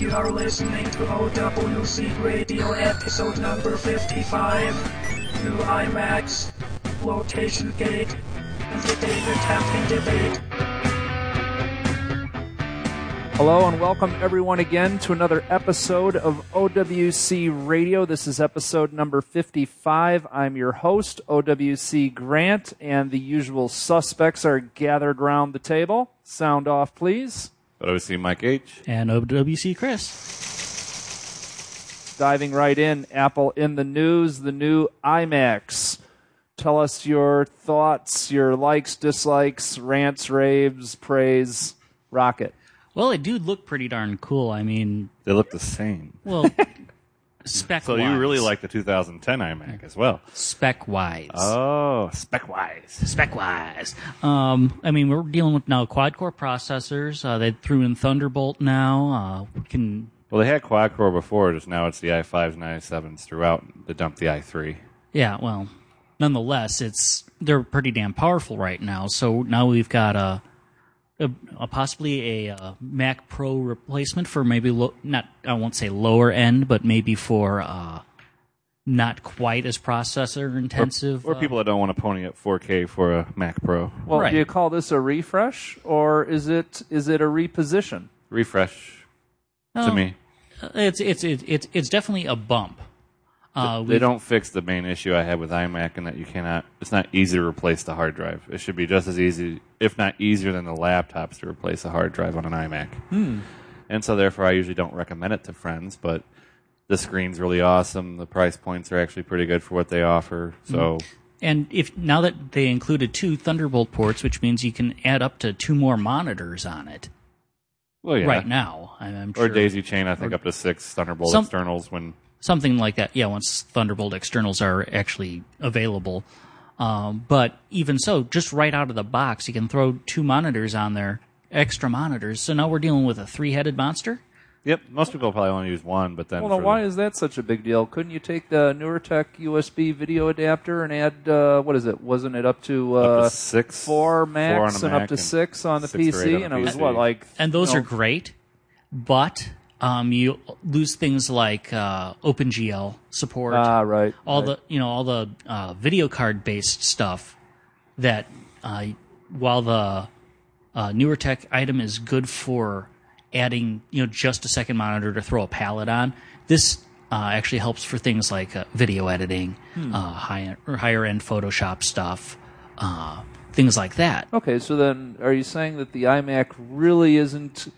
You are listening to OWC Radio episode number 55. New iMacs, location gate, and the Data Capping debate. Hello and welcome everyone again to another episode of OWC Radio. This is episode number 55. I'm your host, OWC Grant, and the usual suspects are gathered around the table. Sound off, please. OWC Mike H. and OWC Chris. Diving right in, Apple in the news, the new iMacs. Tell us your thoughts, your likes, dislikes, rants, raves, praise, rocket. Well, it do look pretty darn cool. I mean, They look the same. well, spec So you really like the 2010 iMac as well? spec wise. Oh, spec wise. spec wise. Um, I mean, we're dealing with now quad core processors. Uh, they threw in Thunderbolt now. Uh, we can Well, they had quad core before, just now it's the i5s and i7s throughout. They dumped the i3. Yeah, well, nonetheless, it's they're pretty damn powerful right now. So now we've got a, a, a possibly a, uh Mac Pro replacement for maybe lo- not I won't say lower end, but maybe for uh, not quite as processor intensive. Or uh, people that don't want to pony up 4K for a Mac Pro. Well, Right. do you call this a refresh or is it is it a reposition? Refresh to no, me. it's it's it's it's it's definitely a bump. Uh, They don't fix the main issue I had with iMac in that you cannot, it's not easy to replace the hard drive. It should be just as easy, if not easier than the laptops to replace a hard drive on an iMac. And so therefore I usually don't recommend it to friends, but the screen's really awesome. The price points are actually pretty good for what they offer. So And if now that they included two Thunderbolt ports, which means you can add up to two more monitors on it well yeah. right now. I'm, I'm Or sure daisy chain, I think up to six Thunderbolt Some- externals when something like that. Yeah, once Thunderbolt externals are actually available. Um, but even so, just right out of the box, you can throw two monitors on there, extra monitors. So now we're dealing with a three-headed monster. Yep, most people probably only use one, but then Well, now why the- is that such a big deal? Couldn't you take the NewerTech USB video adapter and add uh, what is it? Wasn't it up to, uh, Up to six, four four Macs on a and up to and six on the six PC? on a and it was what like And those you know, are great, but um, you lose things like uh, OpenGL support. ah right all right. the you know all the uh, video card based stuff that uh, while the uh, NewerTech item is good for adding you know just a second monitor to throw a palette on this uh, actually helps for things like uh, video editing Hmm. uh, high or higher end photoshop stuff uh, things like that Okay, so then are you saying that the iMac really isn't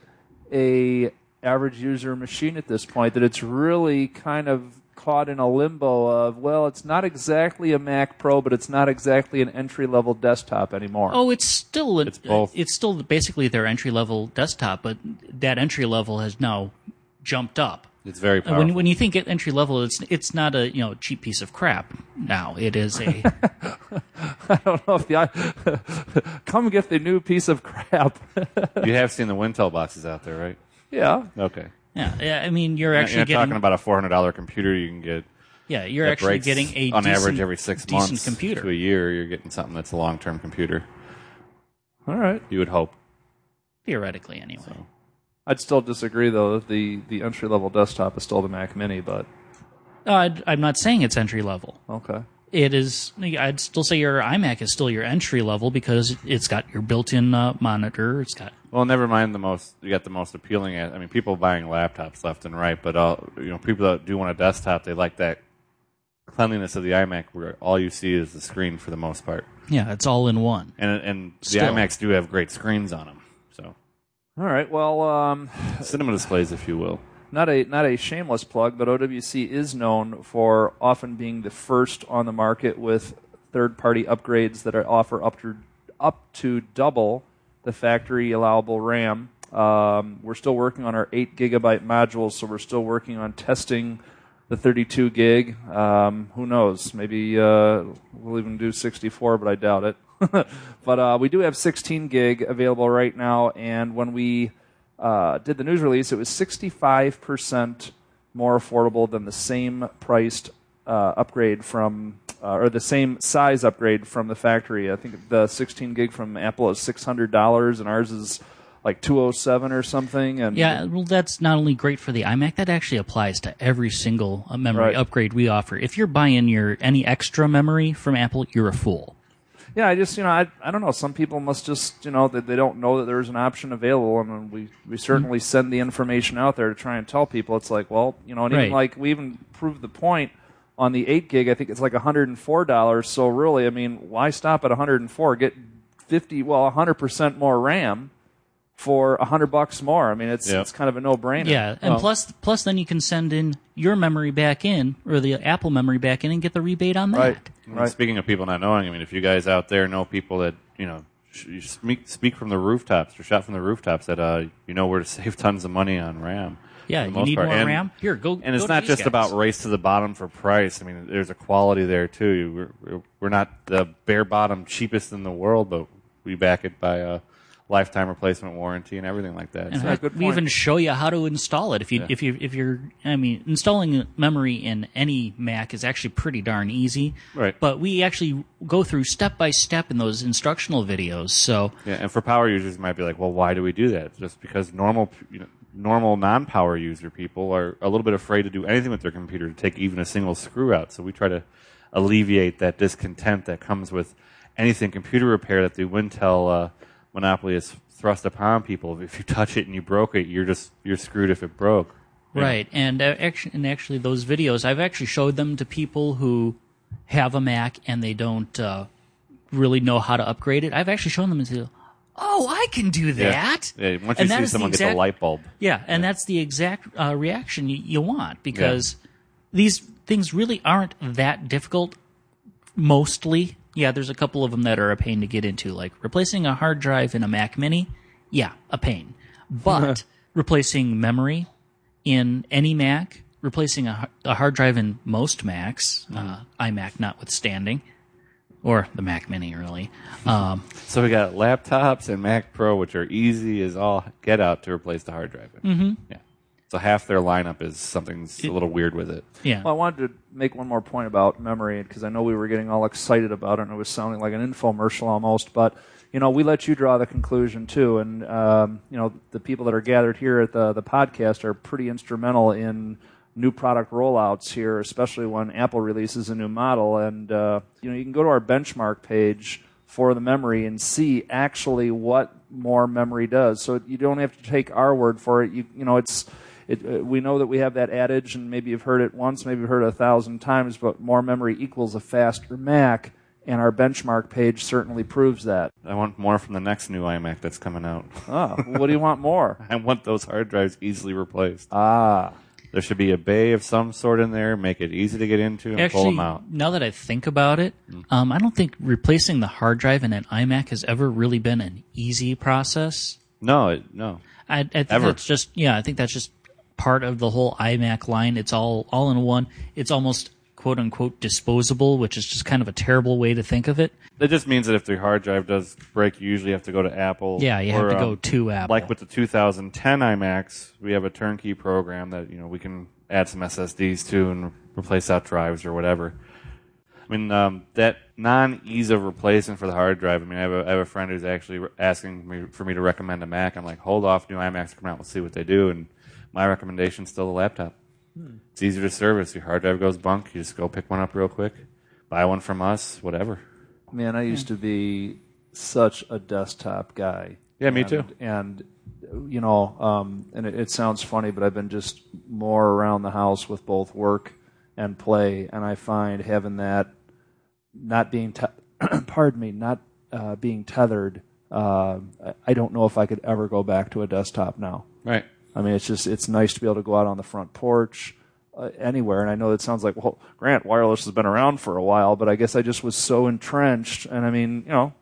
a average user machine at this point? That it's really kind of caught in a limbo of well, it's not exactly a Mac Pro, but it's not exactly an entry level desktop anymore. Oh, it's still It's both. It's still basically their entry level desktop, but that entry level has now jumped up. it's very powerful. When when you think at entry level, it's it's not a you know cheap piece of crap. Now it is a I don't know if the i- come get the new piece of crap. you have seen the Wintel boxes out there, right? Yeah. Okay. yeah. yeah I mean, you're You're actually getting talking about a four hundred dollar computer you can get. yeah, you're that actually breaks getting a on decent, average every six decent months computer. to a year. You're getting something that's a long term computer. All right. You would hope. theoretically anyway. I'd still disagree though that the the entry level desktop is still the Mac Mini, but Uh, I'd- I'm not saying it's entry level. okay. It is. I'd still say your iMac is still your entry level because it's got your built-in uh, monitor. It's got Well, never mind the most. You got the most appealing. I mean, people buying laptops left and right, but all you know, people that do want a desktop, they like that cleanliness of the iMac, where all you see is the screen for the most part. yeah, it's all in one. And and the iMacs do have great screens on them. So All right. Well, um, cinema displays, if you will. Not a not a shameless plug, but OWC is known for often being the first on the market with third-party upgrades that are offer up to up to double the factory allowable RAM. Um, we're still working on our eight gigabyte modules, so we're still working on testing the 32 gig. Um, who knows? Maybe uh, we'll even do 64, but I doubt it. but uh, we do have 16 gig available right now, and when we uh, did the news release, it was 65% more affordable than the same priced uh, upgrade from, uh, or the same size upgrade from the factory. I think the 16 gig from Apple is $600, and ours is like 207 or something. And Yeah, well, that's not only great for the iMac. That actually applies to every single uh, memory Right. upgrade we offer. If you're buying your any extra memory from Apple, you're a fool. Yeah, I just you know I I don't know. Some people must just you know that they don't know that there's an option available, and we we certainly mm-hmm. send the information out there to try and tell people. It's like well you know, and even Right. like we even proved the point on the eight gig. I think it's like 104 dollars. So really, I mean, why stop at 104? Get 50 well 100 percent more RAM for a 100 bucks more. I mean, it's Yep. it's kind of a no brainer. Yeah, and plus, plus, then you can send in your memory back in or the Apple memory back in and get the rebate on that. Right. And Right. Speaking of people not knowing, I mean, if you guys out there know people that you know you speak speak from the rooftops or shout from the rooftops that uh, you know where to save tons of money on RAM. Yeah, you need part. more And- RAM. Here, go. And it's go to not these just guys. about race to the bottom for price. I mean, there's a quality there too. We're we're, we're not the bare bottom cheapest in the world, but we back it by a lifetime replacement warranty and everything like that. And So- heck, we even show you how to install it. If you Yeah. if you if you're I mean installing memory in any Mac is actually pretty darn easy. Right. But we actually go through step by step in those instructional videos. So Yeah, and for power users, you might be like, well, why do we do that? Just because normal, you know, normal non-power user people are a little bit afraid to do anything with their computer to take even a single screw out. So we try to alleviate that discontent that comes with anything computer repair that the Wintel uh, monopoly is thrust upon people. If you touch it and you broke it, you're just you're screwed if it broke. Right, and uh, actually, and actually, those videos I've actually showed them to people who have a Mac and they don't uh, really know how to upgrade it. I've actually shown them and said, "Oh, I can do that." Yeah, once you And see is the someone get exact- the light bulb. Yeah, and that's the exact uh, reaction you, you want because these things really aren't that difficult. Mostly, yeah. There's a couple of them that are a pain to get into, like replacing a hard drive in a Mac Mini. Yeah, a pain. But replacing memory in any Mac, replacing a, a hard drive in most Macs, uh, iMac notwithstanding, or the Mac Mini, really. Um, So we got laptops and Mac Pro, which are easy as all get out to replace the hard drive. Mm-hmm. Yeah. So half their lineup is something's a little weird with it. yeah. Well, I wanted to make one more point about memory because I know we were getting all excited about it and it was sounding like an infomercial almost. But you know, we let you draw the conclusion too, and um, you know, the people that are gathered here at the the podcast are pretty instrumental in new product rollouts here, especially when Apple releases a new model. And uh, you know, you can go to our benchmark page for the memory and see actually what more memory does. So you don't have to take our word for it. You you know, it's it, uh, we know that we have that adage, and maybe you've heard it once, maybe you've heard it a thousand times, but more memory equals a faster Mac, and our benchmark page certainly proves that. I want more from the next new iMac that's coming out. Ah, what do you want more? I want those hard drives easily replaced. Ah, There should be a bay of some sort in there, make it easy to get into and pull them out. now that I think about it, um, I don't think replacing the hard drive in an iMac has ever really been an easy process. No, it, no. I, I think Ever. that's just yeah. I think that's just part of the whole iMac line. It's all all in one. It's almost quote unquote disposable, which is just kind of a terrible way to think of it. That just means that if the hard drive does break, you usually have to go to Apple. Yeah, you have or, to go um, to Apple. Like with the 2010 iMacs, we have a turnkey program that you know we can add some SSDs to and replace out drives or whatever. I mean, um, that non-ease of replacement for the hard drive. I mean, I have a, I have a friend who's actually asking me for me to recommend a Mac. I'm like, hold off, new iMacs come out, we'll see what they do. And my recommendation's still the laptop. It's easier to service. Your hard drive goes bunk, you just go pick one up real quick, buy one from us, whatever. man, I used to be such a desktop guy. Yeah, me And- too. And you know, um, and it, it sounds funny, but I've been just more around the house with both work and play, and I find having that not being, te- pardon me, not uh, being tethered. Uh, I- I don't know if I could ever go back to a desktop now. Right. I mean, it's just it's nice to be able to go out on the front porch, uh, anywhere. And I know that sounds like, well, Grant, wireless has been around for a while, but I guess I just was so entrenched. And I mean, you know,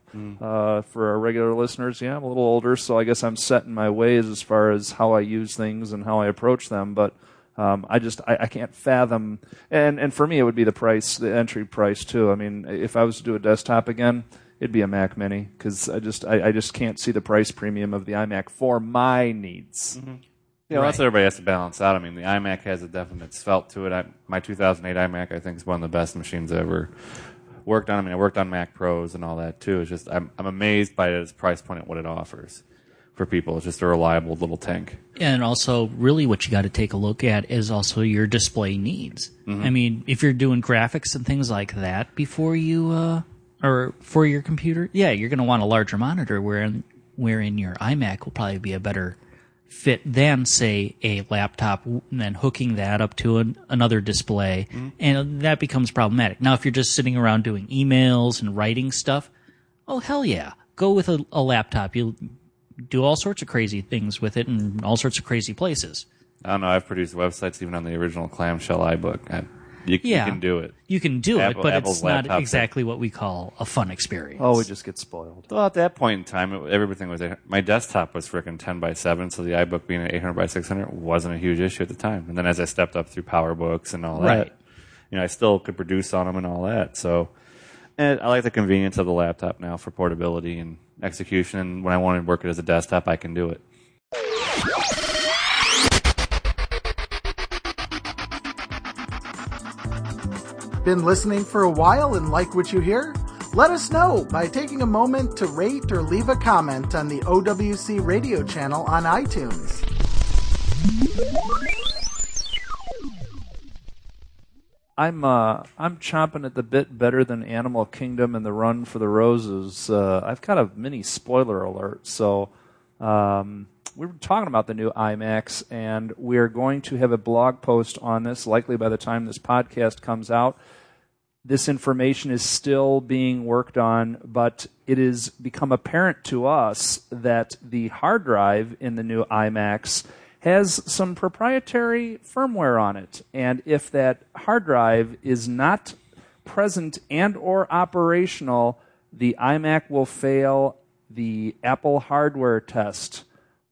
uh, for our regular listeners, yeah, I'm a little older, so I guess I'm set in my ways as far as how I use things and how I approach them. But um, I just I, I can't fathom. And and for me, it would be the price, the entry price too. I mean, if I was to do a desktop again. It'd be a Mac Mini because I just I, I just can't see the price premium of the iMac for my needs. Yeah, well, that's Right. what everybody has to balance out. I mean, the iMac has a definite svelte to it. I, my 2008 iMac, I think, is one of the best machines I ever worked on. I mean, I worked on Mac Pros and all that too. It's just I'm, I'm amazed by its price point and what it offers. for people. It's just a reliable little tank. And also, really, what you got to take a look at is also your display needs. I mean, if you're doing graphics and things like that before you, uh, or for your computer, yeah, you're going to want a larger monitor. Wherein, wherein your iMac will probably be a better fit than, say, a laptop, and then hooking that up to an, another display, mm-hmm. and that becomes problematic. Now, if you're just sitting around doing emails and writing stuff, oh hell yeah, go with a, a laptop. You'll do all sorts of crazy things with it in all sorts of crazy places. I don't know. I've produced websites even on the original clamshell iBook. I, you, Yeah, you can do it. You can do Apple- it, but Apple's it's not laptop exactly what we call a fun experience. Oh, we just get spoiled. Well, at that point in time, it, everything was. My desktop was freaking 10 by 7, so the iBook being an 800 by 600 wasn't a huge issue at the time. And then as I stepped up through PowerBooks and all Right. that, you know, I still could produce on them and all that. So, and I like the convenience of the laptop now for portability and execution. And when I want to work it as a desktop, I can do it. Been listening for a while and like what you hear? Let us know by taking a moment to rate or leave a comment on the OWC radio channel on iTunes. I'm uh, I'm chomping at the bit better than Animal Kingdom and the Run for the Roses. Uh, I've got a mini spoiler alert. So um, we were talking about the new iMacs, and we're going to have a blog post on this. Likely by the time this podcast comes out, this information is still being worked on, but it has become apparent to us that the hard drive in the new iMacs has some proprietary firmware on it. And if that hard drive is not present and or operational, the iMac will fail the Apple hardware test.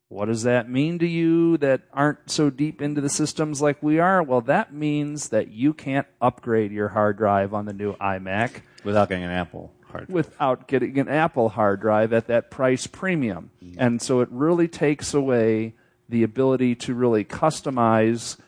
What does that mean to you that aren't so deep into the systems like we are? Well, that means that you can't upgrade your hard drive on the new iMac Without getting an Apple hard drive. without getting an Apple hard drive at that price premium. And so it really takes away the ability to really customize,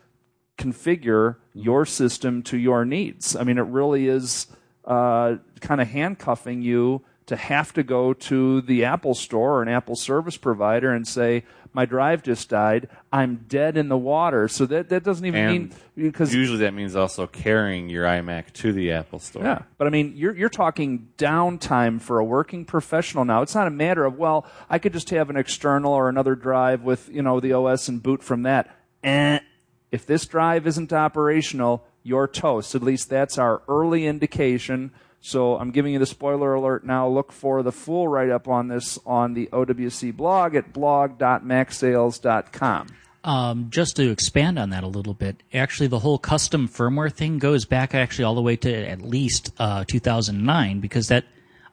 configure your system to your needs. I mean, it really is uh, kind of handcuffing you to have to go to the Apple store or an Apple service provider and say, my drive just died. I'm dead in the water. So that, that doesn't even And mean because Usually that means also carrying your iMac to the Apple store. yeah, but I mean, you're you're talking downtime for a working professional now. It's not a matter of well, I could just have an external or another drive with you know the OS and boot from that. Eh. If this drive isn't operational, you're toast. At least that's our early indication. So I'm giving you the spoiler alert now. Look for the full write up on this on the OWC blog at blog.macsales.com. Um, just to expand on that a little bit, actually, the whole custom firmware thing goes back actually all the way to at least uh, 2009 because that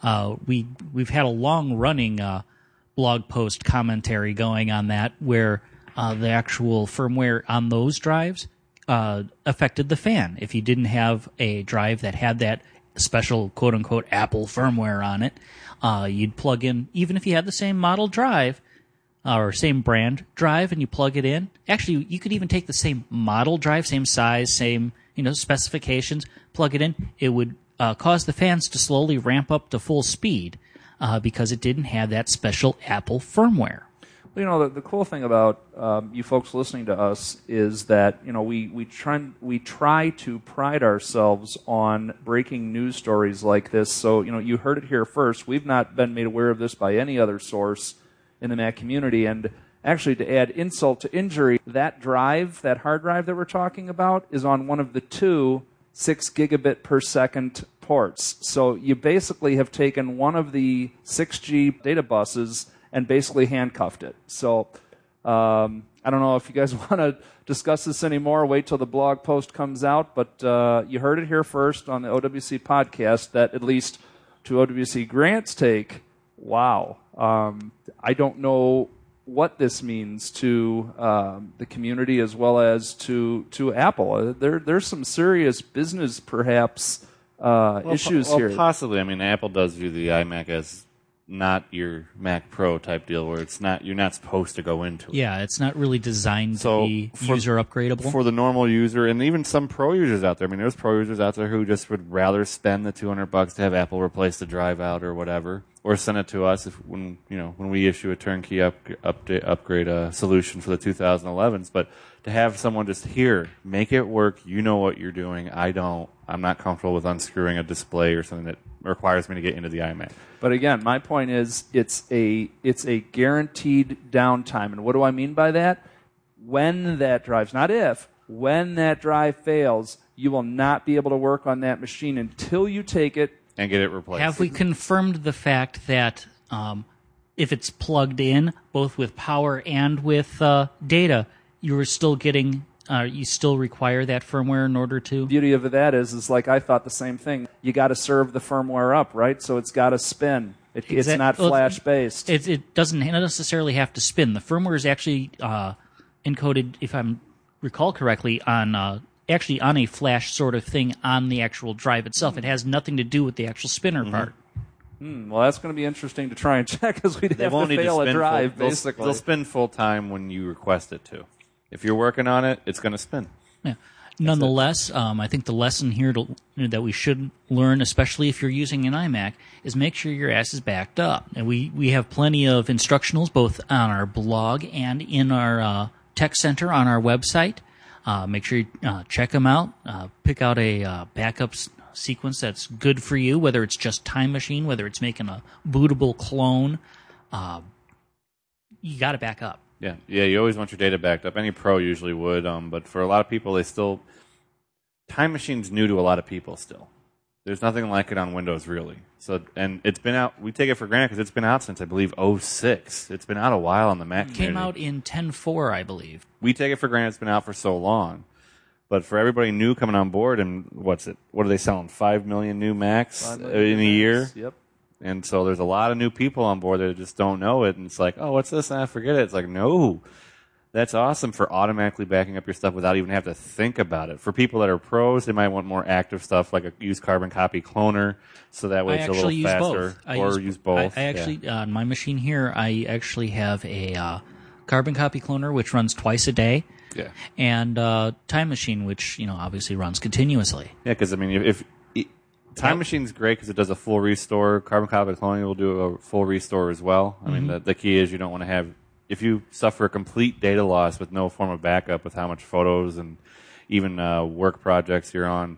uh, we we've had a long running uh, blog post commentary going on that where uh, the actual firmware on those drives uh, affected the fan. If you didn't have a drive that had that special quote unquote Apple firmware on it, uh, you'd plug in even if you had the same model drive or same brand drive and you plug it in. Actually, you could even take the same model drive, same size, same you know specifications, plug it in. It would uh, cause the fans to slowly ramp up to full speed uh, because it didn't have that special Apple firmware. You know, the, the cool thing about um, you folks listening to us is that you know we we try we try to pride ourselves on breaking news stories like this. So you know, you heard it here first. We've not been made aware of this by any other source in the Mac community, and actually, to add insult to injury, that drive, that hard drive that we're talking about, is on one of the two six gigabit per second ports. So you basically have taken one of the 6G data buses and basically handcuffed it. So um, I don't know if you guys want to discuss this anymore. Wait till the blog post comes out. But uh, you heard it here first on the OWC podcast that at least to OWC Grant's take, wow. Um, I don't know what this means to um, the community as well as to to Apple. Uh, There there's some serious business perhaps uh, Well, issues po- well, here. Possibly. I mean, Apple does view the iMac as not your Mac Pro type deal, where it's not you're not supposed to go into it. Yeah, it's not really designed So, to be for- user upgradable. For the normal user, and even some pro users out there. I mean, there's pro users out there who just would rather spend the 200 bucks to have Apple replace the drive out or whatever, or send it to us if when you know when we issue a turnkey up, update upgrade uh, solution for the 2011s. But to have someone just here make it work, you know what you're doing. I don't. I'm not comfortable with unscrewing a display or something that requires me to get into the iMac. But again, my point is it's a it's a guaranteed downtime. And what do I mean by that? When that drives, not if, when that drive fails, you will not be able to work on that machine until you take it. And get it replaced. Have we confirmed the fact that um, if it's plugged in, both with power and with uh, data, you are still getting, uh, you still require that firmware in order to? Beauty of that is, is like I thought the same thing. You got to serve the firmware up, right? So it's got to spin. It, it's not flash based. It, it doesn't necessarily have to spin. The firmware is actually uh, encoded, if I recall correctly, on uh, actually on a flash sort of thing on the actual drive itself. It has nothing to do with the actual spinner Mm-hmm. part. Well, that's going to be interesting to try and check because we'd They have won't to need fail to a drive, full, they'll- basically. They'll, spin full time when you request it to. If you're working on it, it's going to spin. Yeah. Nonetheless, um, I think the lesson here to, that we should learn, especially if you're using an iMac, is make sure your ass is backed up. And we, we have plenty of instructionals both on our blog and in our uh, tech center on our website. Uh, make sure you uh, check them out. Uh, pick out a uh, backup s- sequence that's good for you, whether it's just Time Machine, whether it's making a bootable clone. Uh, you got to back up. Yeah, yeah. You always want your data backed up. Any pro usually would, um, but for a lot of people, they still Time Machine's new to a lot of people. Still, there's nothing like it on Windows really. So, and it's been out. We take it for granted because it's been out since I believe 06. It's been out a while on the Mac. Came community. out in 10.4, I believe. we take it for granted it's been out for so long. But for everybody new coming on board, and what's it? What are they selling? Five million new Macs Five million in a year. Macs, Yep. And so there's a lot of new people on board that just don't know it, and it's like, oh, what's this? And I forget it. It's like, no, that's awesome for automatically backing up your stuff without even have to think about it. For people that are pros, they might want more active stuff like a use carbon copy cloner, so that way I it's a little use faster, both. I or use, both. I, I Yeah. actually uh, on my machine here, I actually have a uh, carbon copy cloner which runs twice a day, yeah. and uh, time machine which you know obviously runs continuously. Yeah, because I mean, if, if Time Machine's great because it does a full restore. Carbon copy cloning will do a full restore as well. I mean, the, the key is you don't want to have if you suffer a complete data loss with no form of backup, with how much photos and even uh, work projects you're on,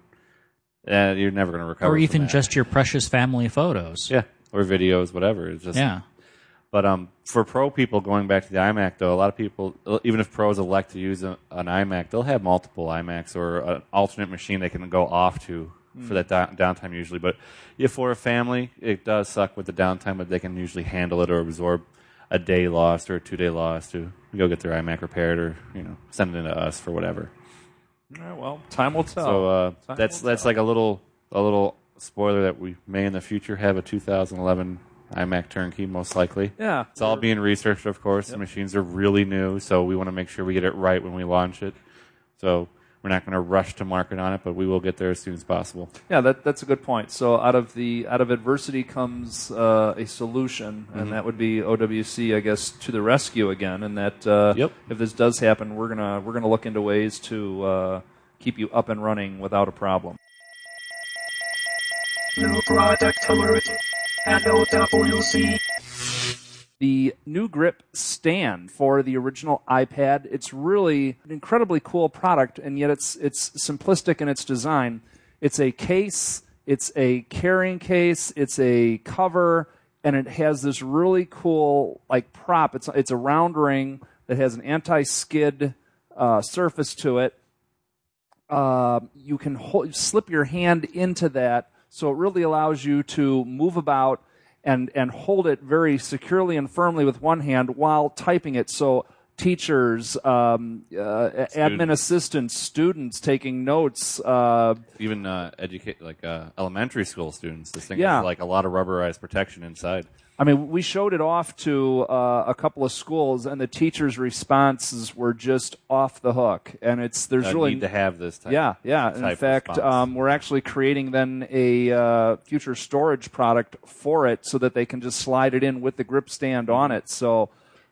uh, you're never going to recover. or from even that. just your precious family photos. yeah, or videos, whatever. It's just Yeah. But um, for pro people going back to the iMac, though, a lot of people, even if pros elect to use a, an iMac, they'll have multiple iMacs or an alternate machine they can go off to for that down, downtime usually. But if for a family, it does suck with the downtime, but they can usually handle it or absorb a day lost or a two day loss to go get their iMac repaired or you know send it into us for whatever. All right, well, time will tell. So uh, that's that's tell. like a little a little spoiler that we may in the future have a 2011 iMac turnkey most likely. yeah. It's all being researched, of course. The machines are really new, so we want to make sure we get it right when we launch it. So we're not going to rush to market on it, but we will get there as soon as possible. Yeah, that, that's a good point. So out of the out of adversity comes uh, a solution, Mm-hmm. and that would be OWC, I guess, to the rescue again. And that uh, Yep. if this does happen, we're gonna we're gonna look into ways to uh, keep you up and running without a problem. New product alert. And OWC. The NuGrip stand for the original iPad. It's really an incredibly cool product, and yet it's it's simplistic in its design. It's a case, it's a carrying case, it's a cover, and it has this really cool like prop. It's it's a round ring that has an anti-skid uh, surface to it. Uh, you can hold, slip your hand into that, so it really allows you to move about and and hold it very securely and firmly with one hand while typing it. So teachers, um, uh, admin assistants, students taking notes. Uh, Even uh, educate like uh, elementary school students, this thing Yeah. has like a lot of rubberized protection inside. I mean, we showed it off to uh, a couple of schools, and the teachers' responses were just off the hook. And it's there's I really need to have this type. Yeah, yeah. In fact, um, we're actually creating then a uh, future storage product for it so that they can just slide it in with the grip stand on it. So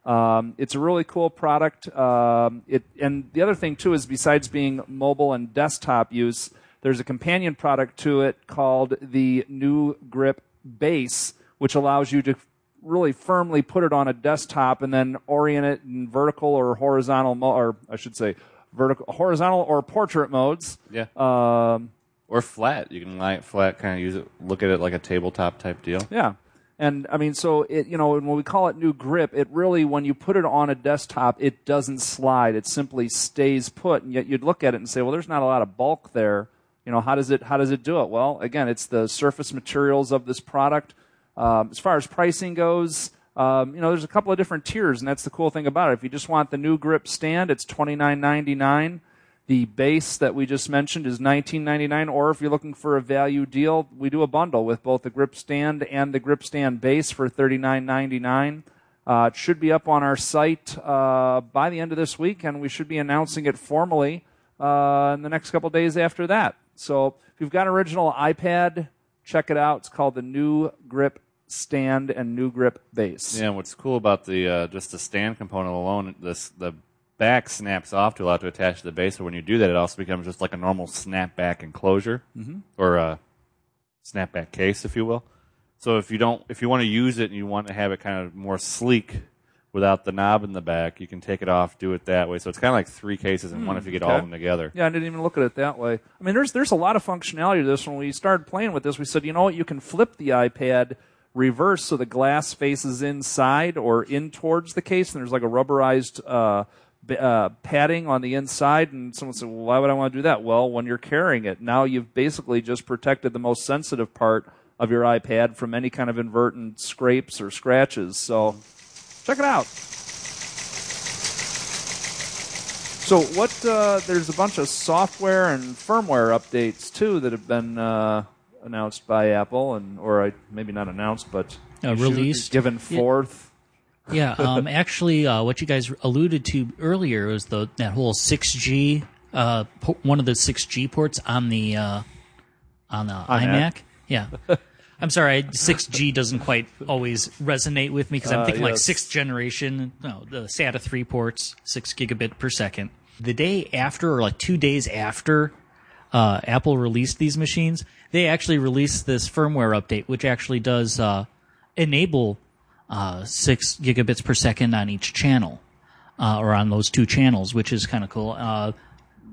um, it's a really cool product. Um, it and the other thing too is besides being mobile and desktop use, there's a companion product to it called the New Grip Base, which allows you to really firmly put it on a desktop and then orient it in vertical or horizontal, mo- or I should say, vertical, horizontal or portrait modes. Yeah. Um, Or flat. You can lie it flat, kind of use it, look at it like a tabletop type deal. Yeah. And I mean, so it, you know, when we call it NuGrip, it really, when you put it on a desktop, it doesn't slide. It simply stays put. And yet you'd look at it and say, well, there's not a lot of bulk there. You know, how does it, how does it do it? Well, again, it's the surface materials of this product. Um, as far as pricing goes, um, you know, there's a couple of different tiers, and that's the cool thing about it. If you just want the NuGrip stand, it's twenty nine ninety nine. The base that we just mentioned is $19.99, or if you're looking for a value deal, we do a bundle with both the grip stand and the grip stand base for $39.99. Uh, it should be up on our site uh, by the end of this week, and we should be announcing it formally uh, in the next couple days after that. So if you've got an original iPad, check it out. It's called the New Grip Stand and NuGrip Base. Yeah, and what's cool about the uh, just the stand component alone, this the back snaps off to allow it to attach to the base. But when you do that, it also becomes just like a normal snapback enclosure or a snapback case, if you will. So if you don't, if you want to use it and you want to have it kind of more sleek without the knob in the back, you can take it off, do it that way. So it's kind of like three cases in one if you get all of them together. Yeah, I didn't even look at it that way. I mean, there's there's a lot of functionality to this. When we started playing with this, we said, you know what, you can flip the iPad reverse so the glass faces inside or in towards the case, and there's like a rubberized uh, uh, padding on the inside. And someone said, well, why would I want to do that? Well, when you're carrying it, now you've basically just protected the most sensitive part of your iPad from any kind of inadvertent scrapes or scratches. So check it out. So what? Uh, there's a bunch of software and firmware updates too that have been uh, announced by Apple, and or I, maybe not announced, but Uh, released. given forth. Yeah, um, actually, uh, what you guys alluded to earlier was the that whole 6G, uh, po- one of the 6G ports on the uh, on the iMac. iMac. Yeah, I'm sorry, 6G doesn't quite always resonate with me because I'm Uh, thinking like yes. sixth generation, no, the SATA three ports, six gigabit per second. The day after, or like two days after, uh, Apple released these machines, they actually released this firmware update, which actually does uh, enable uh, six gigabits per second on each channel, uh, or on those two channels, which is kind of cool. Uh,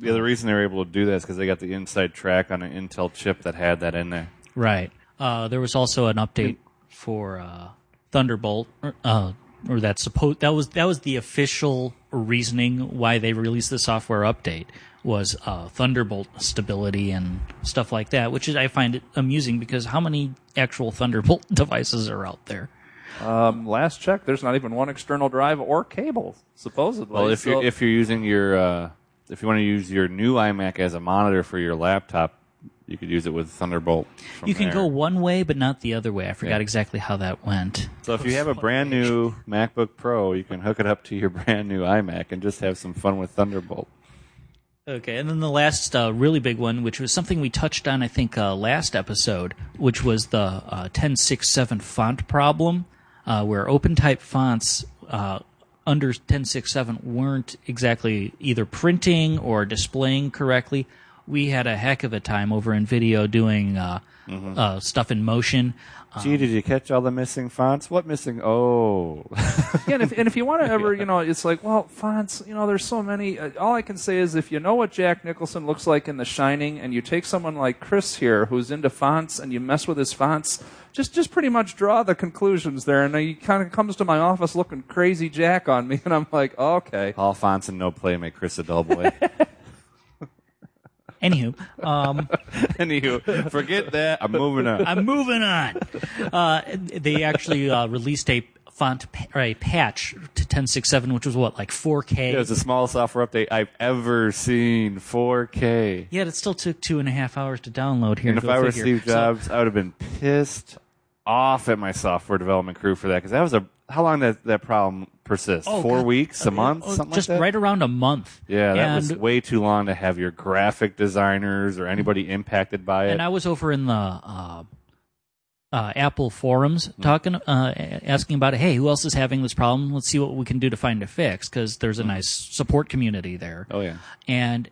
Yeah, the reason they were able to do that is because they got the inside track on an Intel chip that had that in there. right. Uh, there was also an update for uh, Thunderbolt, or, uh, or that supposed that was that was the official reasoning why they released the software update was uh, Thunderbolt stability and stuff like that, which is I find it amusing because how many actual Thunderbolt devices are out there? Um, last check, there's not even one external drive or cable, supposedly. Well, if So- you're if you're using your uh, if you want to use your new iMac as a monitor for your laptop, you could use it with Thunderbolt. from You can there. go one way, but not the other way. I forgot Yeah. exactly how that went. So if you have a brand new MacBook Pro, you can hook it up to your brand new iMac and just have some fun with Thunderbolt. Okay, and then the last uh, really big one, which was something we touched on, I think, uh, last episode, which was the uh, 1067 font problem, uh, where OpenType fonts uh, under 1067 weren't exactly either printing or displaying correctly. We had a heck of a time over in video doing uh, uh, stuff in motion. Gee, did you catch all the missing fonts? What missing? Oh, Yeah, and if, and if you want to ever, you know, it's like, well, fonts, you know, there's so many. Uh, all I can say is if you know what Jack Nicholson looks like in The Shining, and you take someone like Chris here who's into fonts, and you mess with his fonts, just just pretty much draw the conclusions there. And he kind of comes to my office looking crazy Jack on me, and I'm like, okay. all fonts and no play make Chris a dull boy. Anywho, um, Anywho, forget that. I'm moving on. I'm moving on. Uh, they actually uh, released a font pa- or a patch to 1067, which was what, like 4K? It was the smallest software update I've ever seen. 4K. Yet it still took two and a half hours to download here. And if I were figure. Steve Jobs, I would have been pissed off at my software development crew for that because that was a how long that that problem persist? Oh, Four God. weeks, a month, Oh, something just like that. right around a month. Yeah, that and, was way too long to have your graphic designers or anybody impacted by it. And I was over in the uh, uh, Apple forums Hmm. talking, uh, asking about. Hey, who else is having this problem? Let's see what we can do to find a fix because there's a nice support community there. Hmm. oh yeah, and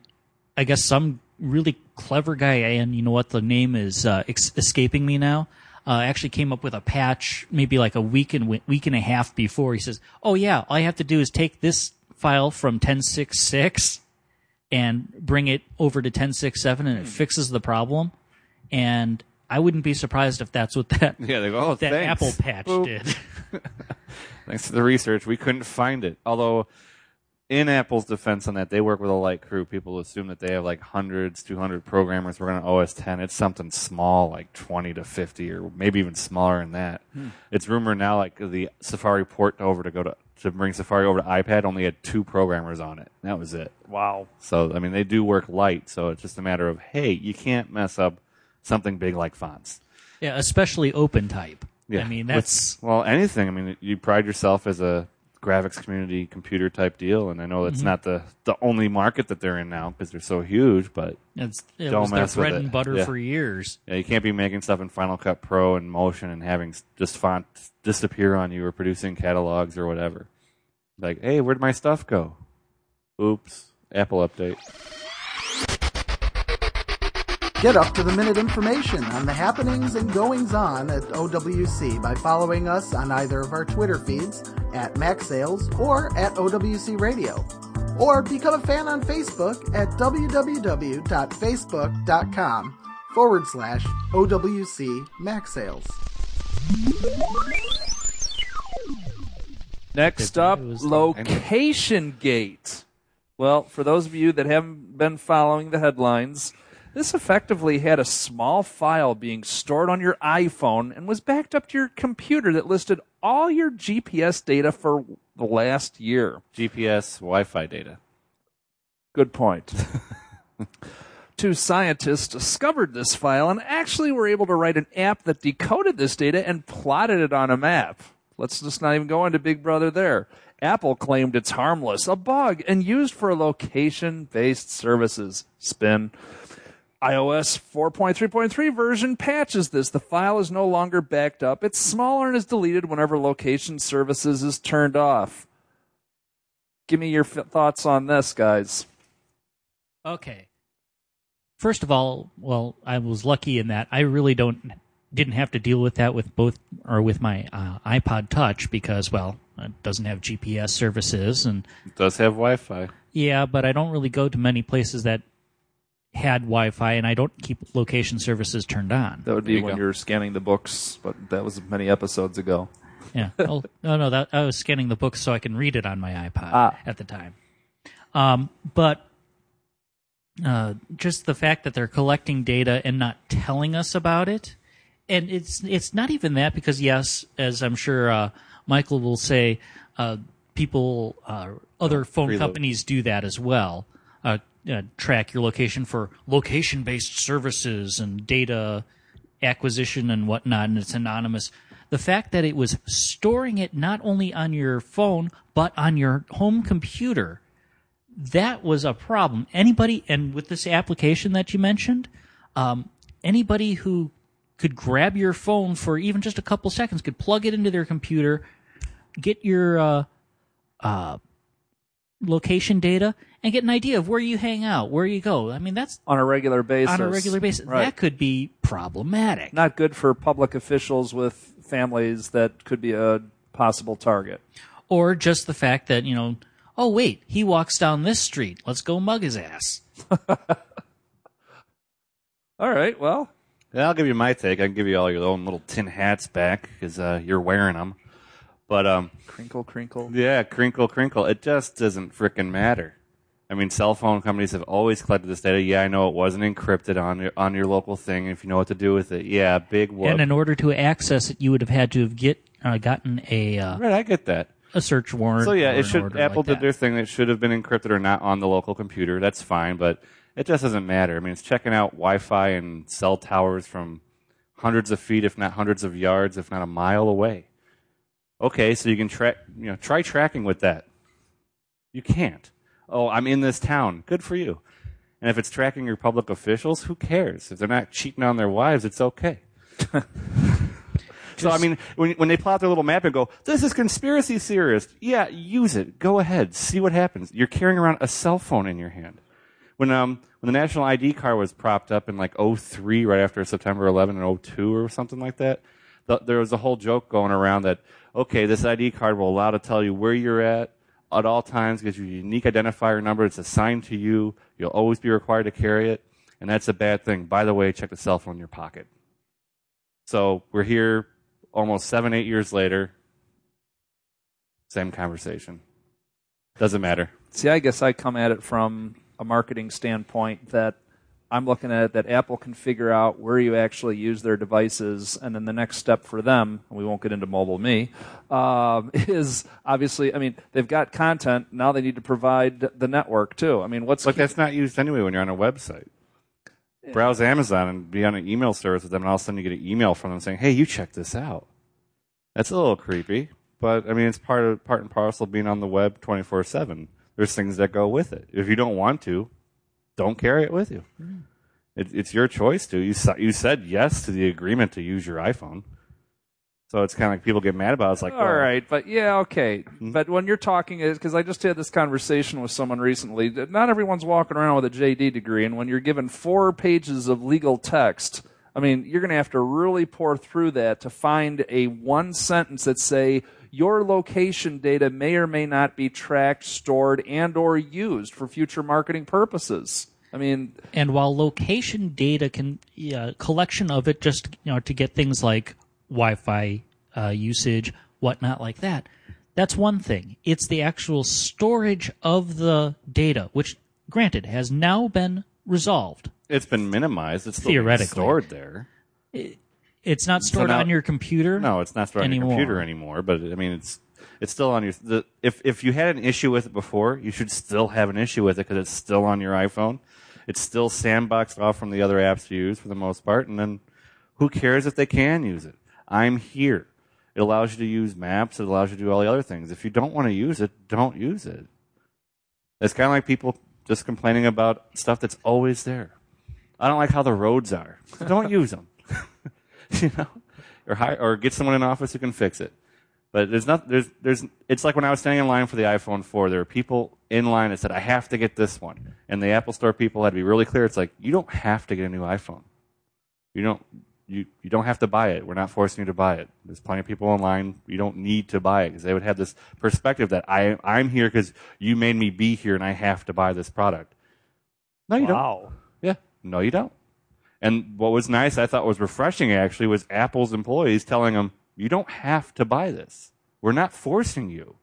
I guess some really clever guy, and you know what, the name is uh, ex- escaping me now, uh, actually came up with a patch maybe like a week and week and a half before. He says, "Oh yeah, all I have to do is take this file from 10.6.6 and bring it over to 10.6.7 and it fixes the problem." And I wouldn't be surprised if that's what that Yeah, they go, oh, that thanks. Apple patch Boop. did. Thanks to the research, we couldn't find it. Although, in Apple's defense on that, they work with a light crew. People assume that they have like hundreds, 200 programmers working on OS 10. It's something small, like 20 to 50, or maybe even smaller than that. Hmm. It's rumored now, like the Safari port over to go to to bring Safari over to iPad only had two programmers on it. That was it. Wow. So I mean, they do work light. So it's just a matter of hey, you can't mess up something big like fonts. yeah, especially open type. Yeah. I mean, With- that's well, anything. I mean, you pride yourself as a graphics community computer type deal, and I know Mm-hmm. it's not the the only market that they're in now because they're so huge. But it's, it Don't was their mess with bread it. and butter Yeah. for years. yeah, you can't be making stuff in Final Cut Pro and Motion and having just font disappear on you or producing catalogs or whatever. Like, hey, where'd my stuff go? Oops. Apple update. Get up to the minute information on the happenings and goings on at OWC by following us on either of our Twitter feeds at MacSales or at OWC Radio. Or become a fan on Facebook at www.facebook.com forward slash OWC MacSales. Next up, was- Location Gate. Well, for those of you that haven't been following the headlines, this effectively had a small file being stored on your iPhone and was backed up to your computer that listed all your GPS data for the last year. GPS Wi-Fi data. Good point. Two scientists discovered this file and actually were able to write an app that decoded this data and plotted it on a map. Let's just not even go into Big Brother there. Apple claimed it's harmless, a bug, and used for location based services. Spin. iOS 4.3.3 version patches this. The file is no longer backed up. It's smaller and is deleted whenever location services is turned off. Give me your f- thoughts on this, guys. Okay. First of all, well, I was lucky in that I really don't didn't have to deal with that with both or with my uh, iPod Touch because well, it doesn't have GPS services and It does have Wi-Fi. yeah, but I don't really go to many places that had Wi-Fi and I don't keep location services turned on. That would be you when go. you're scanning the books, but that was many episodes ago. Yeah. Oh, no, no, that I was scanning the book so I can read it on my iPod Ah. at the time. Um, but uh, just the fact that they're collecting data and not telling us about it, and it's it's not even that because yes, as I'm sure uh, Michael will say, uh, people, uh, other phone preload. companies do that as well. Uh, track your location for location-based services and data acquisition and whatnot, and it's anonymous. The fact that it was storing it not only on your phone but on your home computer, that was a problem. Anybody, and with this application that you mentioned, um, anybody who could grab your phone for even just a couple seconds could plug it into their computer, get your uh, uh, location data, and get an idea of where you hang out, where you go. I mean, that's On a regular basis. on a regular basis. Right. That could be problematic. Not good for public officials with families that could be a possible target. or just the fact that you know oh wait he walks down this street let's go mug his ass All right, well, Yeah, I'll give you my take. I can give you all your own little tin hats back because uh, you're wearing them. But um, crinkle, crinkle. yeah, crinkle, crinkle. It just doesn't frickin' matter. I mean, cell phone companies have always collected this data. Yeah, I know it wasn't encrypted on your on your local thing. If you know what to do with it, yeah, big whoop. and in order to access it you would have had to have get uh, gotten a uh, right, I get that. a search warrant So yeah, it should. Apple like did their thing. It should have been encrypted or not on the local computer. That's fine, but it just doesn't matter. I mean, it's checking out Wi-Fi and cell towers from hundreds of feet, if not hundreds of yards, if not a mile away. Okay, so you can track. You know, try tracking with that. You can't. Oh, I'm in this town. Good for you. And if it's tracking your public officials, who cares? If they're not cheating on their wives, it's okay. So I mean, when when they plot their little map and go, "This is conspiracy theorist," yeah, use it. Go ahead, see what happens. You're carrying around a cell phone in your hand. when um when the national ID card was propped up in like 03, right after September 11 and 02 or something like that, th- there was a whole joke going around that okay, this ID card will allow to tell you where you're at at all times, gives you a unique identifier number. It's assigned to you. You'll always be required to carry it, and that's a bad thing. By the way, check the cell phone in your pocket. So we're here almost seven, eight years later. Same conversation. Doesn't matter. See, I guess I come at it from a marketing standpoint that I'm looking at it that Apple can figure out where you actually use their devices, and then the next step for them, and we won't get into MobileMe, um, is obviously, I mean, they've got content. Now they need to provide the network too. I mean, what's But that's not used anyway when you're on a website. Browse Amazon and be on an email service with them, and all of a sudden you get an email from them saying, "Hey, you check this out." That's a little creepy, but I mean, it's part of part and parcel of being on the web 24 seven. There's things that go with it. If you don't want to, don't carry it with you. Mm. It, it's your choice to. You you said yes to the agreement to use your iPhone, so it's kind of like people get mad about. It. It's like, All well, right, but yeah, okay. Mm-hmm. But when you're talking, uh, because I just had this conversation with someone recently, not everyone's walking around with a JD degree, and when you're given four pages of legal text, I mean, you're going to have to really pour through that to find a one sentence that say your location data may or may not be tracked, stored, and or used for future marketing purposes. I mean, And while location data can yeah, collection of it just you know to get things like Wi-Fi uh, usage, whatnot like that, that's one thing. It's the actual storage of the data, which granted has now been resolved. it's been minimized. It's still Theoretically. stored there. It's not stored now- on your computer. No, it's not stored on your computer anymore. But I mean, it's it's still on your. The, if if you had an issue with it before, you should still have an issue with it because it's still on your iPhone. It's still sandboxed off from the other apps you use for the most part, and then who cares if they can use it? I'm here. It allows you to use maps. It allows you to do all the other things. If you don't want to use it, don't use it. It's kind of like people just complaining about stuff that's always there. I don't like how the roads are. Don't use them. you know, or hire, or get someone in office who can fix it. But there's not there's there's it's like when I was standing in line for the iPhone 4, there were people in line that said I have to get this one, and the Apple Store people had to be really clear. It's like you don't have to get a new iPhone. You don't you you don't have to buy it. We're not forcing you to buy it. There's plenty of people in line. You don't need to buy it because they would have this perspective that I I'm here because you made me be here and I have to buy this product. No, you don't. Yeah. No, you don't. And what was nice, I thought was refreshing actually, was Apple's employees telling them, you don't have to buy this. We're not forcing you.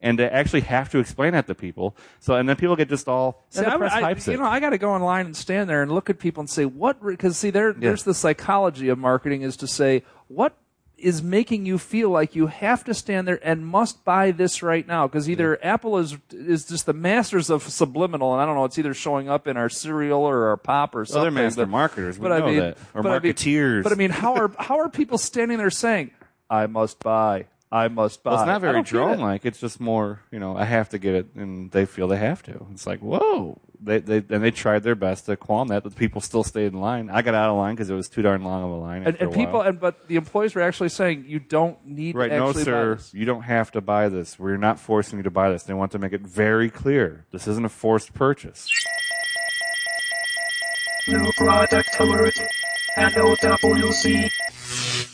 And to actually have to explain that to people. So, and then people get just all, See, I, I- you it. know, I got to go online and stand there and look at people and say, what? Because see, there, there's the psychology of marketing is to say, what is making you feel like you have to stand there and must buy this right now? Because either Apple is is just the masters of subliminal, and I don't know, it's either showing up in our cereal or our pop or Well, something. they're master but- marketers. We but I know mean, that. Or but I mean- marketeers. but I mean, how are how are people standing there saying, "I must buy, I must buy"? well, it's not very drone like. It's just more, you know, I have to get it, and they feel they have to. It's like, whoa. They, they, and they tried their best to qualm that, but people still stayed in line. I got out of line because it was too darn long of a line. And, and a people, and but the employees were actually saying, "You don't need Right, to no, actually buy sir. this." You don't have to buy this. We're not forcing you to buy this. They want to make it very clear. This isn't a forced purchase. New product alert at OWC.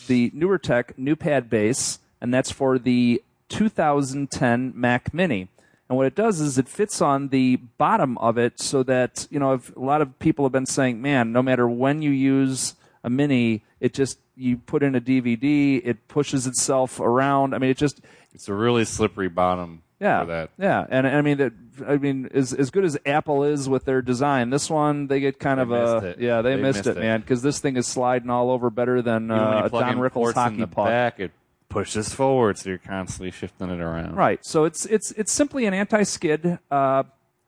the NewerTech new pad base, and that's for the 2010 Mac Mini. And what it does is it fits on the bottom of it so that, you know, if a lot of people have been saying, man, no matter when you use a Mini, it just, you put in a DVD, it pushes itself around. I mean, it just, It's a really slippery bottom yeah, for that. yeah, and I mean that. I mean, as as good as Apple is with their design, this one they get kind They of a it. yeah, they, They missed, missed it, man, because this thing is sliding all over better than uh, a Don Rickles hockey puck. back, it pushes forward, so you're constantly shifting it around. Right. So it's it's it's simply an anti-skid uh,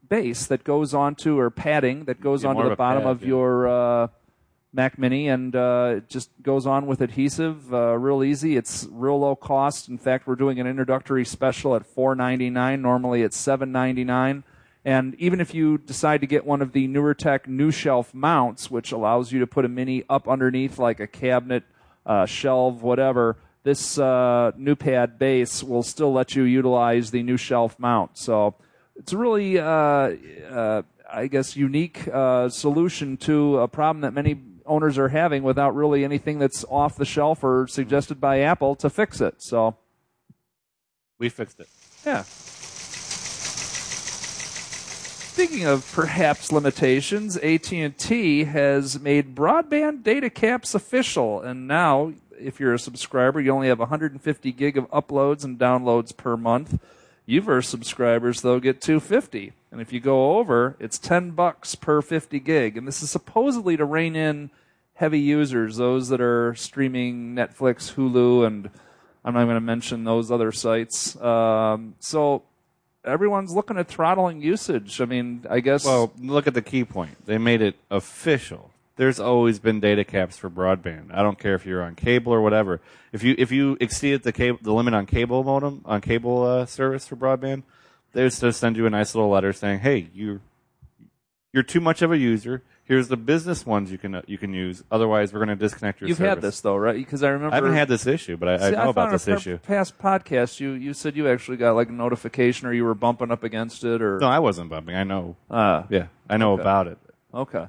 base that goes onto or padding that goes Yeah, onto the bottom pad, of yeah. your uh, Mac Mini, and uh, it just goes on with adhesive, uh, real easy. It's real low cost. In fact, we're doing an introductory special at four ninety nine. Normally, it's seven ninety nine. And even if you decide to get one of the NewerTech new shelf mounts, which allows you to put a mini up underneath like a cabinet, uh, shelf, whatever, this uh, new pad base will still let you utilize the NuShelf mount. So it's a really, uh, uh, I guess, unique uh, solution to a problem that many owners are having without really anything that's off the shelf or suggested by Apple to fix it. So, We fixed it. yeah. Speaking of perhaps limitations, AT&T has made broadband data caps official, and now if you're a subscriber, you only have 150 gig of uploads and downloads per month. U-verse subscribers though get 250, and if you go over, it's 10 bucks per 50 gig, and this is supposedly to rein in heavy users, those that are streaming Netflix, Hulu, and I'm not going to mention those other sites. Um, so everyone's looking at throttling usage. I mean, I guess. Well, look at the key point. They made it official. There's always been data caps for broadband. I don't care if you're on cable or whatever. If you if you exceeded the cable the limit on cable modem on cable uh, service for broadband, they would just send you a nice little letter saying, "Hey, you you're too much of a user. Here's the business ones you can uh, you can use. Otherwise, we're going to disconnect your you've service." had this though, right? Because I remember I haven't had this issue, but I, I know I about this issue. Past podcast, you you said you actually got like a notification, or you were bumping up against it, or No, I wasn't bumping. I know. Ah, Yeah, I know Okay. about it. okay.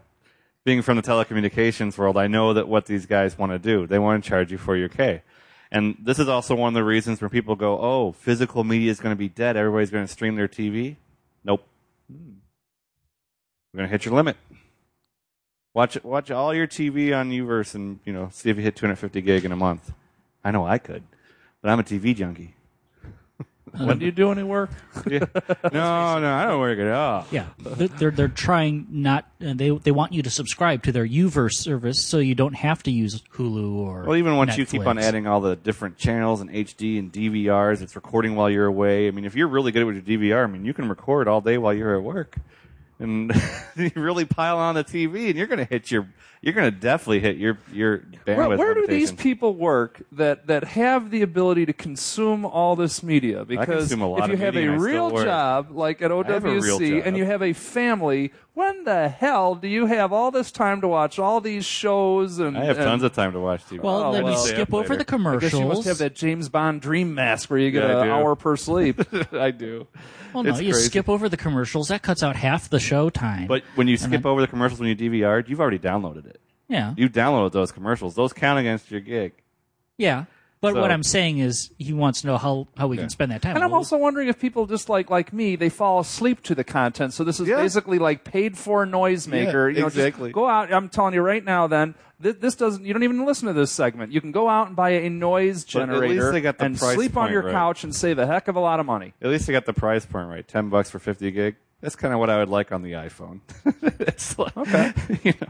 Being from the telecommunications world, I know that what these guys want to do. They want to charge you for your K. And this is also one of the reasons where people go, oh, physical media is going to be dead. Everybody's going to stream their TV. Nope. We're going to hit your limit. Watch watch all your TV on U-verse and you know see if you hit 250 gig in a month. I know I could, but I'm a TV junkie. When do you do any work? Yeah. no, no, I don't work at all. Yeah, they're they're, they're trying not. Uh, they they want you to subscribe to their U-verse service, so you don't have to use Hulu or. Well, even once you keep on Netflix. adding all the different channels and HD and DVRs, it's recording while you're away. I mean, if you're really good with your DVR, I mean, you can record all day while you're at work, and you really pile on the TV, and you're going to hit your, you're going to definitely hit your your bandwidth. Where, where do these people work that, that have the ability to consume all this media? Because consume a lot if you of have media a and I still real job like at have OWC and you have a family, when the hell do you have all this time to watch all these shows? And I have and- tons of time to watch TV. Well, Oh, then well. you skip over later. the I commercials. guess you must have that James Bond dream mask where you get Yeah, an hour per sleep. I do. Well, no, It's you crazy. skip over the commercials. That cuts out half the show time. But when you skip then- over the commercials when you DVR'd, you've already downloaded it. Yeah, You downloaded those commercials. Those count against your gig. yeah. But So- what I'm saying is, he wants to know how how we Yeah. can spend that time. And I'm Well, also wondering if people just like like me, they fall asleep to the content. So this is Yeah. basically like paid for noisemaker. Yeah, you know, just exactly. go out. I'm telling you right now. Then th- this doesn't. You don't even listen to this segment. You can go out and buy a noise But at least generator they got the and price sleep on point your right. couch and save a heck of a lot of money. At least I got the price point right. Ten bucks for fifty gig. That's kind of what I would like on the iPhone. like, Okay. you know,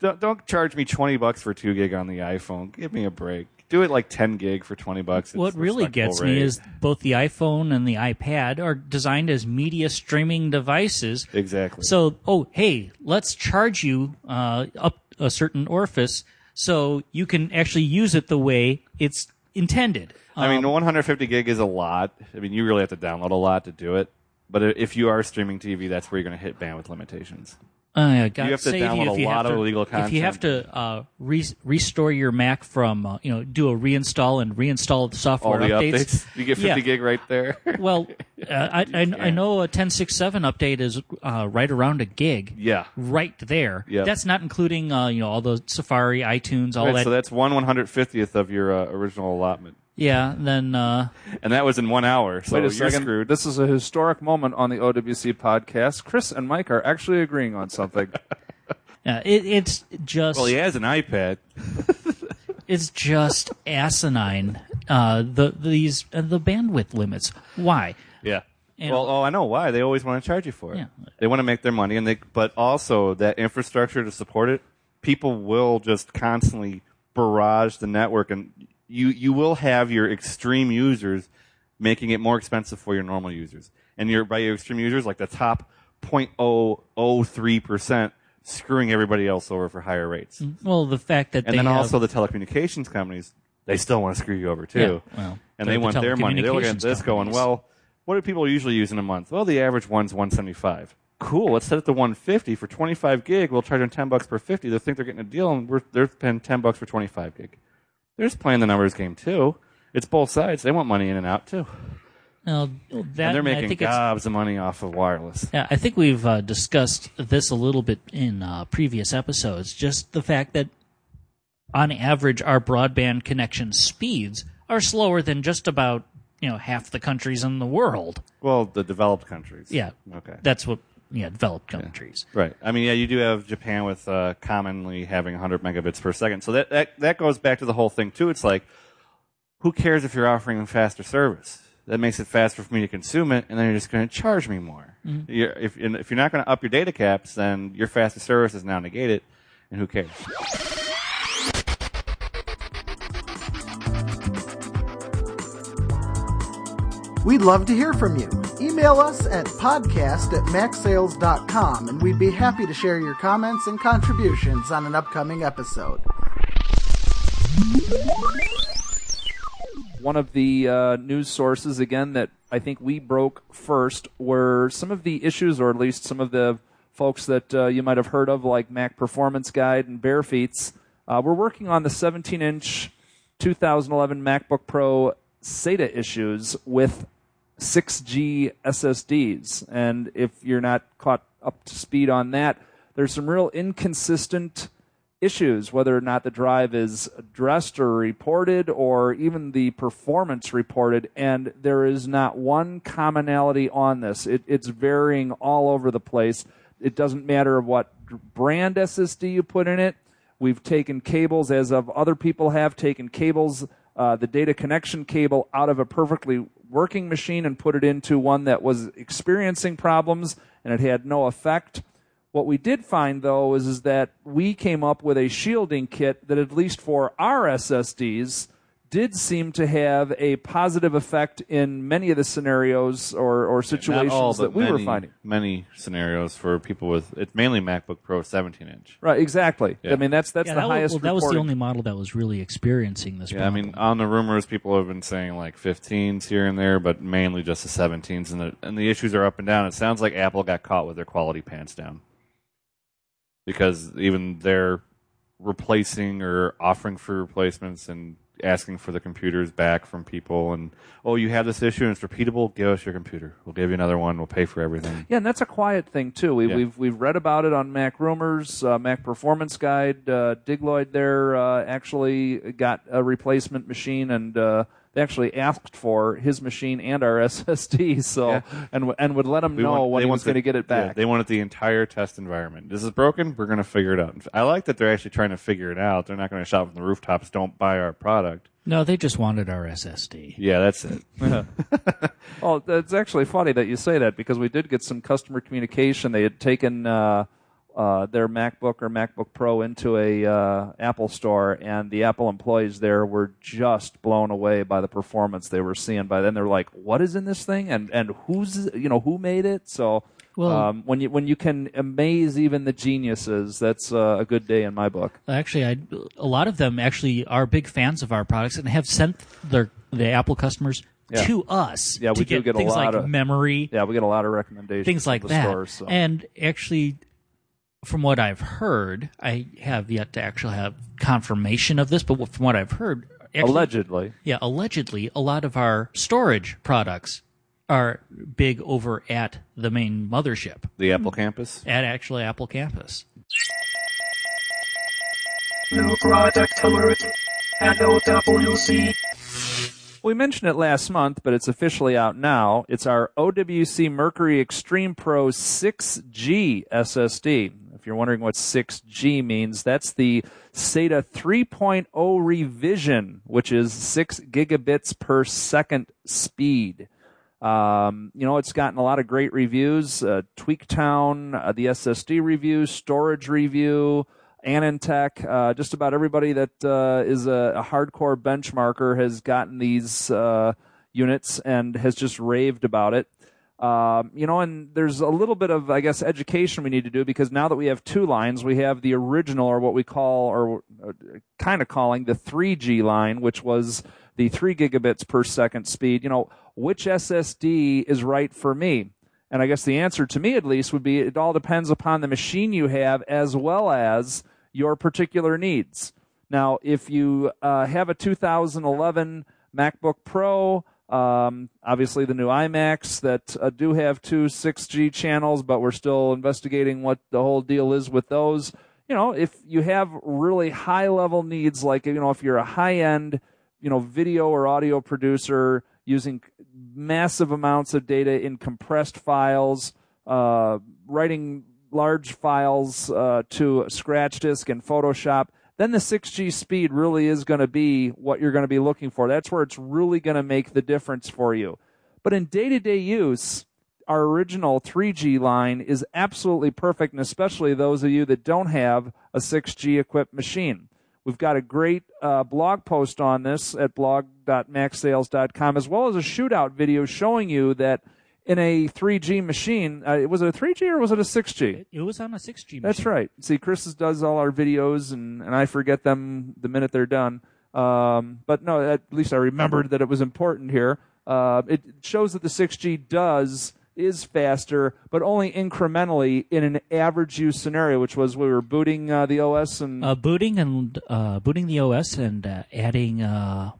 don't don't charge me twenty bucks for two gig on the iPhone. Give me a break. Do it like ten gig for twenty bucks. It's what really gets rate. me is both the iPhone and the iPad are designed as media streaming devices. exactly. So, oh, hey, let's charge you uh, up a certain orifice so you can actually use it the way it's intended. I mean, 150 gig is a lot. I mean, you really have to download a lot to do it. But if you are streaming TV, that's where you're going to hit bandwidth limitations. Uh, God You have to save download you if a you lot have of to, illegal If you have to uh, re- restore your Mac from, uh, you know, do a reinstall and reinstall the software the updates. updates, you get 50 Yeah. gig right there. Well, uh, I, I, I know a 10.6.7 update is uh, right around a gig. yeah. Right there. Yep. That's not including, uh, you know, all the Safari, iTunes, all Right, that. so that's one 150th of your uh, original allotment. Yeah. Then uh, And that was in one hour. So Wait a you're second. screwed. This is a historic moment on the OWC podcast. Chris and Mike are actually agreeing on something. yeah, it, it's just well, he has an iPad. it's just asinine. Uh, the these uh, the bandwidth limits. Why? Yeah. And- well, oh, I know why. They always want to charge you for it. Yeah. They want to make their money, and they, but also that infrastructure to support it. People will just constantly barrage the network, and you you will have your extreme users making it more expensive for your normal users, and your by your extreme users, like the top 0.003 percent, screwing everybody else over for higher rates. Mm-hmm. Well, the fact that And they then have, also the telecommunications companies, they still want to screw you over too. Yeah, well, and they're the want their money. They're looking at this going, well, what do people usually use in a month? Well, the average one's 175. Cool. Let's set it to 150 for 25 gig. We'll charge them 10 bucks per 50. They think they're getting a deal, and we're they're paying 10 bucks for 25 gig. They're just playing the numbers game too. It's both sides. They want money in and out too. Well, that and they're I making think gobs of money off of wireless. Yeah, I think we've uh, discussed this a little bit in uh, previous episodes. Just the fact that, on average, our broadband connection speeds are slower than just about you know half the countries in the world. Well, the developed countries. Yeah, Okay. that's what yeah developed countries. Right. I mean, yeah, you do have Japan with uh, commonly having 100 megabits per second. So that, that that goes back to the whole thing too. It's like, who cares if you're offering faster service? That makes it faster for me to consume it, and then you're just going to charge me more. You're, if and if you're not going to up your data caps, then your faster service is now negated, and who cares? We'd love to hear from you. Email us at podcast at macsales.com and we'd be happy to share your comments and contributions on an upcoming episode. one of the uh, news sources again that I think we broke first were some of the issues, or at least some of the folks that uh, you might have heard of, like Mac Performance Guide and Barefeats. Uh, we're working on the 17-inch 2011 MacBook Pro SATA issues with 6G SSDs, and if you're not caught up to speed on that, there's some real inconsistent issues, whether or not the drive is addressed or reported, or even the performance reported, and there is not one commonality on this. It, it's varying all over the place. It doesn't matter what brand SSD you put in it. We've taken cables, as of other people have taken cables, uh, the data connection cable out of a perfectly working machine and put it into one that was experiencing problems, and it had no effect. What we did find though is, is that we came up with a shielding kit that at least for our SSDs did seem to have a positive effect in many of the scenarios or, or situations all, that we many, were finding. Many scenarios for people with it's mainly MacBook Pro 17 inch. Right, exactly. Yeah. I mean that's that's Yeah, the that, was, highest well, that was the only model that was really experiencing this Yeah, I mean, on the rumors, people have been saying like 15s here and there, but mainly just the 17s, and the and the issues are up and down. It sounds like Apple got caught with their quality pants down because even they're replacing or offering free replacements and asking for the computers back from people. And oh, you have this issue and it's repeatable. Give us your computer. We'll give you another one. We'll pay for everything. Yeah, and that's a quiet thing too. We, Yeah. We've we've read about it on Mac Rumors, uh, Mac Performance Guide. Uh, Diglloyd there uh, actually got a replacement machine, and uh, they actually asked for his machine and our SSD. So Yeah. and and would let him We know want- when they he was going to get it yeah, back. they wanted the entire test environment. This is broken. We're going to figure it out. I like that they're actually trying to figure it out. They're not going to shout from the rooftops, "Don't buy our product." no, they just wanted our SSD. Yeah, that's it. Well, it's actually funny that you say that because we did get some customer communication. They had taken uh, uh, their MacBook or MacBook Pro into a uh, Apple store, and the Apple employees there were just blown away by the performance they were seeing. By then, they're like, "What is in this thing? And and who's you know who made it?" So. Well- um, when you when you can amaze even the geniuses, that's uh, a good day in my book. Actually, I, a lot of them actually are big fans of our products and have sent their the Apple customers Yeah. to us Yeah, to we do get, get a things lot like of- memory, Yeah, we get a lot of recommendations. things like from the that. Stores, so. And actually, from what I've heard, I have yet to actually have confirmation of this, but from what I've heard, actually, Allegedly, yeah, allegedly, a lot of our storage products are big over at the main mothership, The Apple campus. at actually Apple campus. New product alert at OWC. We mentioned it last month, but it's officially out now. It's our OWC Mercury Extreme Pro 6G SSD. If you're wondering what 6G means, that's the SATA 3.0 revision, which is 6 gigabits per second speed. Um, you know, it's gotten a lot of great reviews. Uh, Tweaktown, uh, the SSD review, Storage review, AnandTech, uh, just about everybody that uh, is a, a hardcore benchmarker has gotten these uh, units and has just raved about it. Um, you know, and there's a little bit of, I guess, education we need to do because now that we have two lines, we have the original, or what we call, or uh, kind of calling the 3G line, which was the 3 gigabits per second speed. You know, which SSD is right for me? And I guess the answer to me, at least, would be it all depends upon the machine you have as well as your particular needs. Now, if you uh, have a 2011 MacBook Pro, Um, obviously, the new iMacs that uh, do have two 6G channels, but we're still investigating what the whole deal is with those. You know, if you have really high level needs, like, you know, if you're a high end, you know, video or audio producer using massive amounts of data in compressed files, uh, writing large files uh, to Scratch Disk and Photoshop, then the 6G speed really is going to be what you're going to be looking for. That's where it's really going to make the difference for you. But in day to day use, our original 3G line is absolutely perfect, and especially those of you that don't have a 6G equipped machine. We've got a great uh, blog post on this at blog.macsales.com, as well as a shootout video showing you that in a 3G machine, uh, was it a 3G or was it a 6G? It was on a 6G machine. That's right. See, Chris does all our videos, and, and I forget them the minute they're done. Um, but no, at least I remembered that it was important here. Uh, it shows that the 6G does is faster, but only incrementally in an average use scenario, which was we were booting uh, the OS and Uh, booting and uh, booting the OS and uh, adding uh,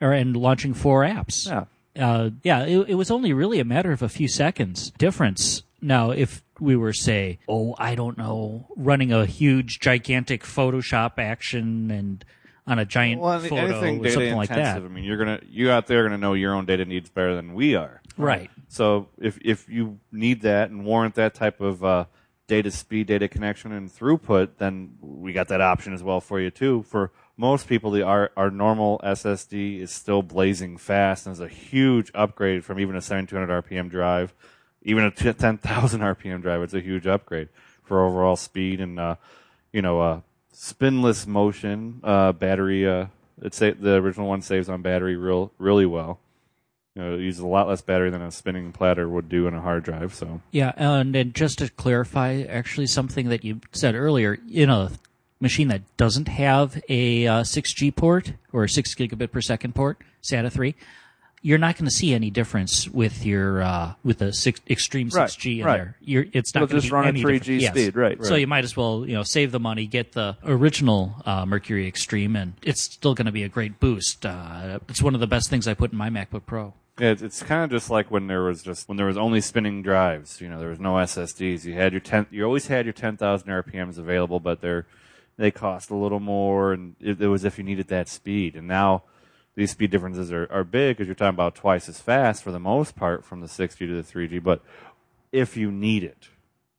or and launching four apps. yeah. Uh, yeah, it, it was only really a matter of a few seconds difference. Now, if we were, say, oh, I don't know, running a huge, gigantic Photoshop action and on a giant Well, photo anything or something like that. I mean, you're gonna you out there are gonna know your own data needs better than we are. right? So if if you need that and warrant that type of uh, data speed, data connection, and throughput, then we got that option as well for you too. For most people, the our our normal SSD is still blazing fast and is a huge upgrade from even a 7200 RPM drive, even a 10,000 RPM drive. It's a huge upgrade for overall speed and uh, you know uh, spinless motion. Uh, battery, uh, it's the original one saves on battery real really well. You know, it uses a lot less battery than a spinning platter would do in a hard drive. So Yeah, and, and just to clarify, actually, something that you said earlier, you a machine that doesn't have a uh, 6G port or a 6 gigabit per second port, SATA 3, you're not going to see any difference with your uh, with the six, extreme Right, 6G in right. there. You're, it's not going just to be run any 3G different. Yes. speed, right. So you might as well you know save the money, get the original uh, Mercury Extreme, and it's still going to be a great boost. Uh, it's one of the best things I put in my MacBook Pro. yeah, it's, it's kind of just like when there was just when there was only spinning drives. You know, there was no SSDs. You had your ten. You always had your 10,000 RPMs available, but they're they cost a little more, and it, it was if you needed that speed. And now these speed differences are, are big because you're talking about twice as fast for the most part from the 6G to the 3G. But if you need it,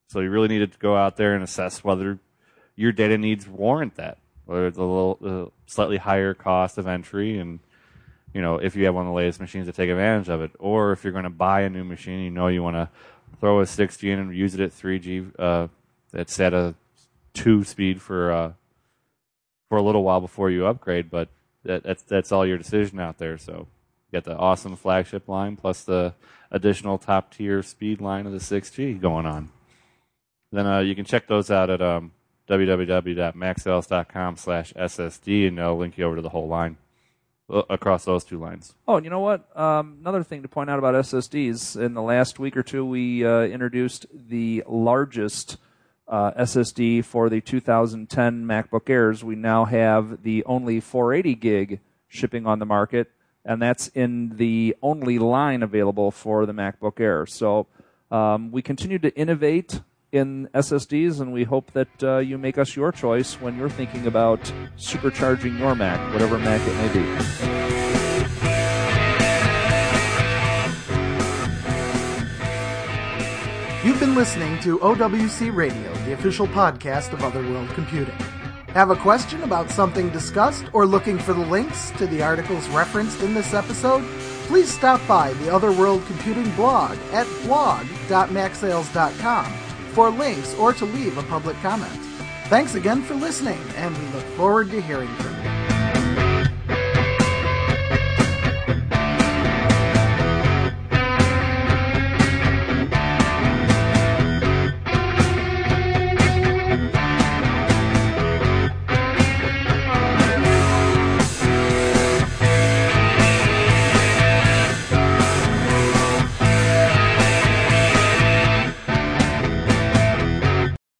so you really needed to go out there and assess whether your data needs warrant that, whether it's a little uh, slightly higher cost of entry, and you know if you have one of the latest machines to take advantage of it, or if you're going to buy a new machine, you know you want to throw a 6G in and use it at 3G. Uh, that's at a two speed for uh, for a little while before you upgrade, but that, that's that's all your decision out there. So you got the awesome flagship line plus the additional top tier speed line of the 6G going on. Then uh, you can check those out at um, www.macsales.com slash SSD, and they'll link you over to the whole line uh, across those two lines. Oh, and you know what? Um, another thing to point out about SSDs. In the last week or two, we uh, introduced the largest uh, SSD for the 2010 MacBook Airs. We now have the only 480 gig shipping on the market, and that's in the only line available for the MacBook Air. So um, we continue to innovate in SSDs, and we hope that uh, you make us your choice when you're thinking about supercharging your Mac, whatever Mac it may be. You've been listening to OWC Radio, the official podcast of Other World Computing. Have a question about something discussed or looking for the links to the articles referenced in this episode? Please stop by the Other World Computing blog at blog.macsales.com for links or to leave a public comment. Thanks again for listening, and we look forward to hearing from you.